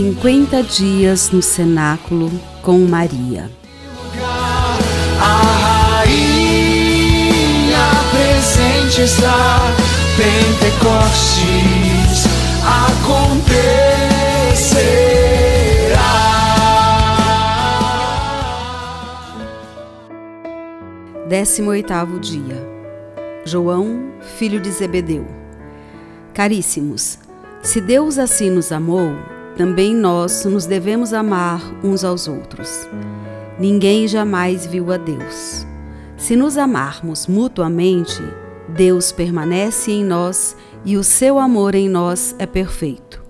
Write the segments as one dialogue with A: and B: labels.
A: 50 dias no cenáculo com Maria.
B: A rainha presente está, Pentecostes acontecerá.
A: Décimo oitavo dia. João, filho de Zebedeu. Caríssimos, se Deus assim nos amou, também nós nos devemos amar uns aos outros. Ninguém jamais viu a Deus. Se nos amarmos mutuamente, Deus permanece em nós e o seu amor em nós é perfeito.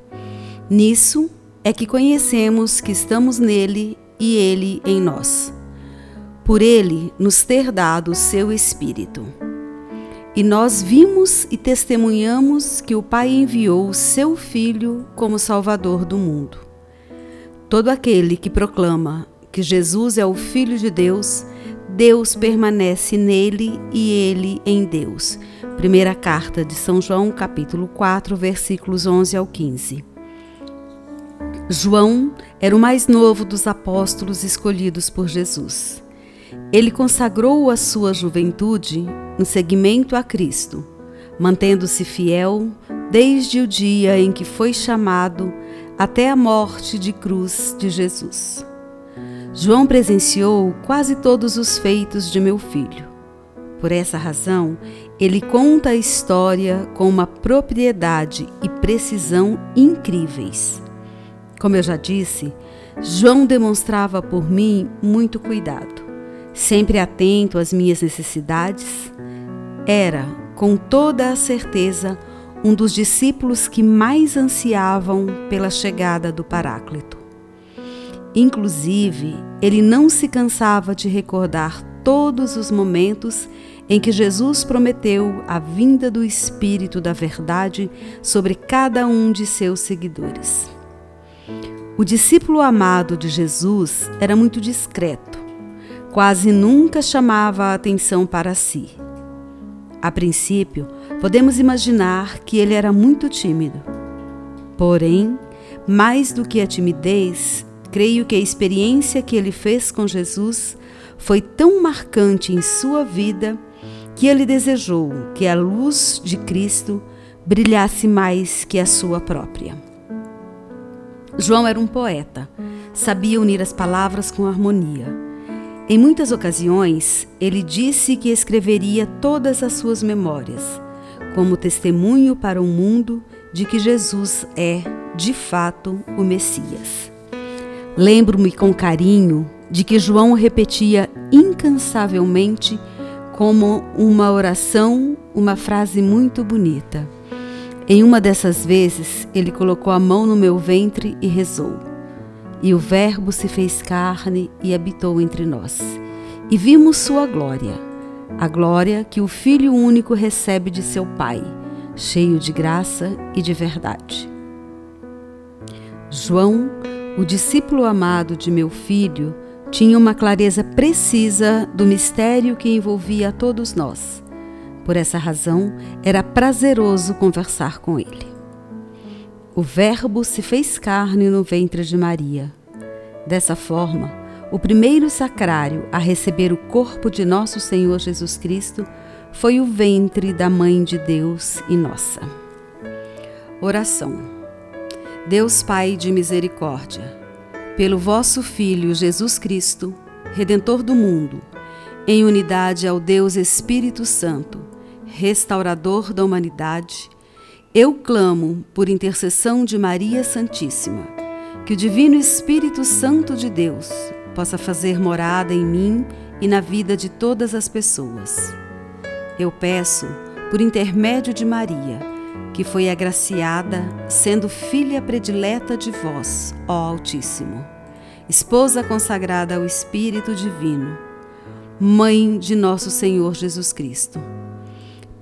A: Nisso é que conhecemos que estamos nele e ele em nós. Por ele nos ter dado o seu Espírito. E nós vimos e testemunhamos que o Pai enviou o seu Filho como Salvador do mundo. Todo aquele que proclama que Jesus é o Filho de Deus, Deus permanece nele e ele em Deus. Primeira carta de São João, capítulo 4, versículos 11 ao 15. João era o mais novo dos apóstolos escolhidos por Jesus. Ele consagrou a sua juventude no seguimento a Cristo, mantendo-se fiel desde o dia em que foi chamado até a morte de cruz de Jesus. João presenciou quase todos os feitos de meu filho. Por essa razão, ele conta a história com uma propriedade e precisão incríveis. Como eu já disse, João demonstrava por mim muito cuidado, sempre atento às minhas necessidades. Era, com toda a certeza, um dos discípulos que mais ansiavam pela chegada do Paráclito. Inclusive, ele não se cansava de recordar todos os momentos em que Jesus prometeu a vinda do Espírito da Verdade sobre cada um de seus seguidores. O discípulo amado de Jesus era muito discreto, quase nunca chamava a atenção para si. A princípio, podemos imaginar que ele era muito tímido. Porém, mais do que a timidez, Creio que a experiência que ele fez com Jesus foi tão marcante em sua vida que ele desejou que a luz de Cristo brilhasse mais que a sua própria. João era um poeta, sabia unir as palavras com harmonia. Em muitas ocasiões, ele disse que escreveria todas as suas memórias, como testemunho para o mundo de que Jesus é, de fato, o Messias. Lembro-me com carinho de que João repetia incansavelmente, como uma oração, uma frase muito bonita. Em uma dessas vezes, ele colocou a mão no meu ventre e rezou. E o Verbo se fez carne e habitou entre nós. E vimos sua glória, a glória que o Filho único recebe de seu Pai, cheio de graça e de verdade. João o discípulo amado de meu filho tinha uma clareza precisa do mistério que envolvia a todos nós. Por essa razão, era prazeroso conversar com ele. O Verbo se fez carne no ventre de Maria. Dessa forma, o primeiro sacrário a receber o corpo de nosso Senhor Jesus Cristo foi o ventre da Mãe de Deus e nossa. Oração. Deus Pai de misericórdia, pelo vosso Filho Jesus Cristo, Redentor do mundo, em unidade ao Deus Espírito Santo, restaurador da humanidade, eu clamo por intercessão de Maria Santíssima, que o Divino Espírito Santo de Deus possa fazer morada em mim e na vida de todas as pessoas. Eu peço, por intermédio de Maria, que foi agraciada, sendo filha predileta de vós, ó Altíssimo, esposa consagrada ao Espírito Divino, mãe de nosso Senhor Jesus Cristo.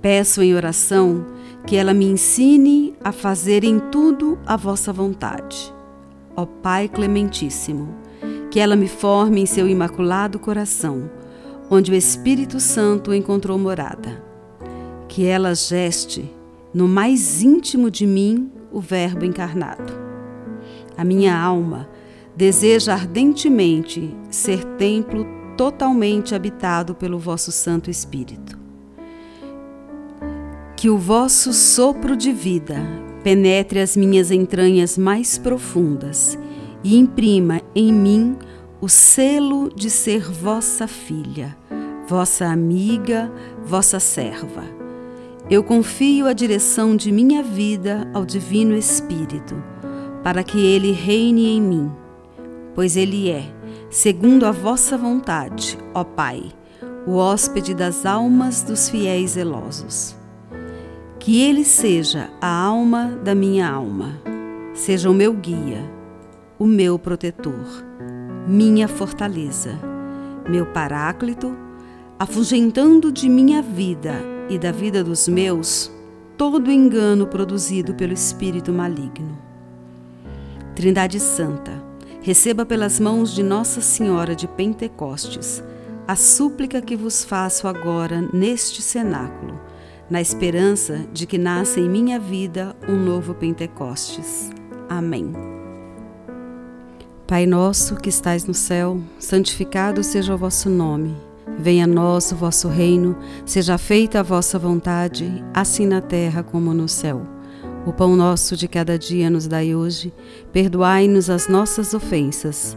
A: Peço em oração que ela me ensine a fazer em tudo a vossa vontade. Ó Pai Clementíssimo, que ela me forme em seu imaculado coração, onde o Espírito Santo encontrou morada. Que ela geste no mais íntimo de mim o Verbo encarnado. A minha alma deseja ardentemente ser templo totalmente habitado pelo vosso Santo Espírito. Que o vosso sopro de vida penetre as minhas entranhas mais profundas e imprima em mim o selo de ser vossa filha, vossa amiga, vossa serva. Eu confio a direção de minha vida ao Divino Espírito para que ele reine em mim, pois ele é, segundo a vossa vontade, ó Pai, o hóspede das almas dos fiéis zelosos. Que ele seja a alma da minha alma, seja o meu guia, o meu protetor, minha fortaleza, meu paráclito, afugentando de minha vida e da vida dos meus todo engano produzido pelo espírito maligno. Trindade Santa, receba pelas mãos de Nossa Senhora de Pentecostes a súplica que vos faço agora neste cenáculo, na esperança de que nasça em minha vida um novo Pentecostes. Amém. Pai nosso que estais no céu, santificado seja o vosso nome. Venha a nós o vosso reino, seja feita a vossa vontade, assim na terra como no céu. O pão nosso de cada dia nos dai hoje, perdoai-nos as nossas ofensas,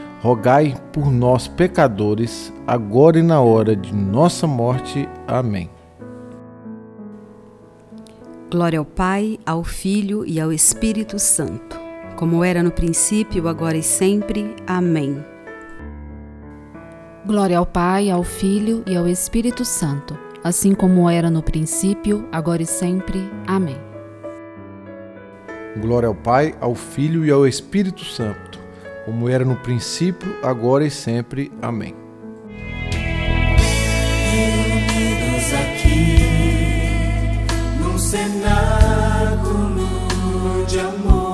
C: rogai por nós, pecadores, agora e na hora de nossa morte. Amém.
A: Glória ao Pai, ao Filho e ao Espírito Santo, como era no princípio, agora e sempre. Amém.
D: Glória ao Pai, ao Filho e ao Espírito Santo assim como era no princípio, agora e sempre. Amém.
C: Glória ao Pai, ao Filho e ao Espírito Santo, como era no princípio, agora e sempre. Amém.
B: Reunidos aqui, num cenáculo de amor.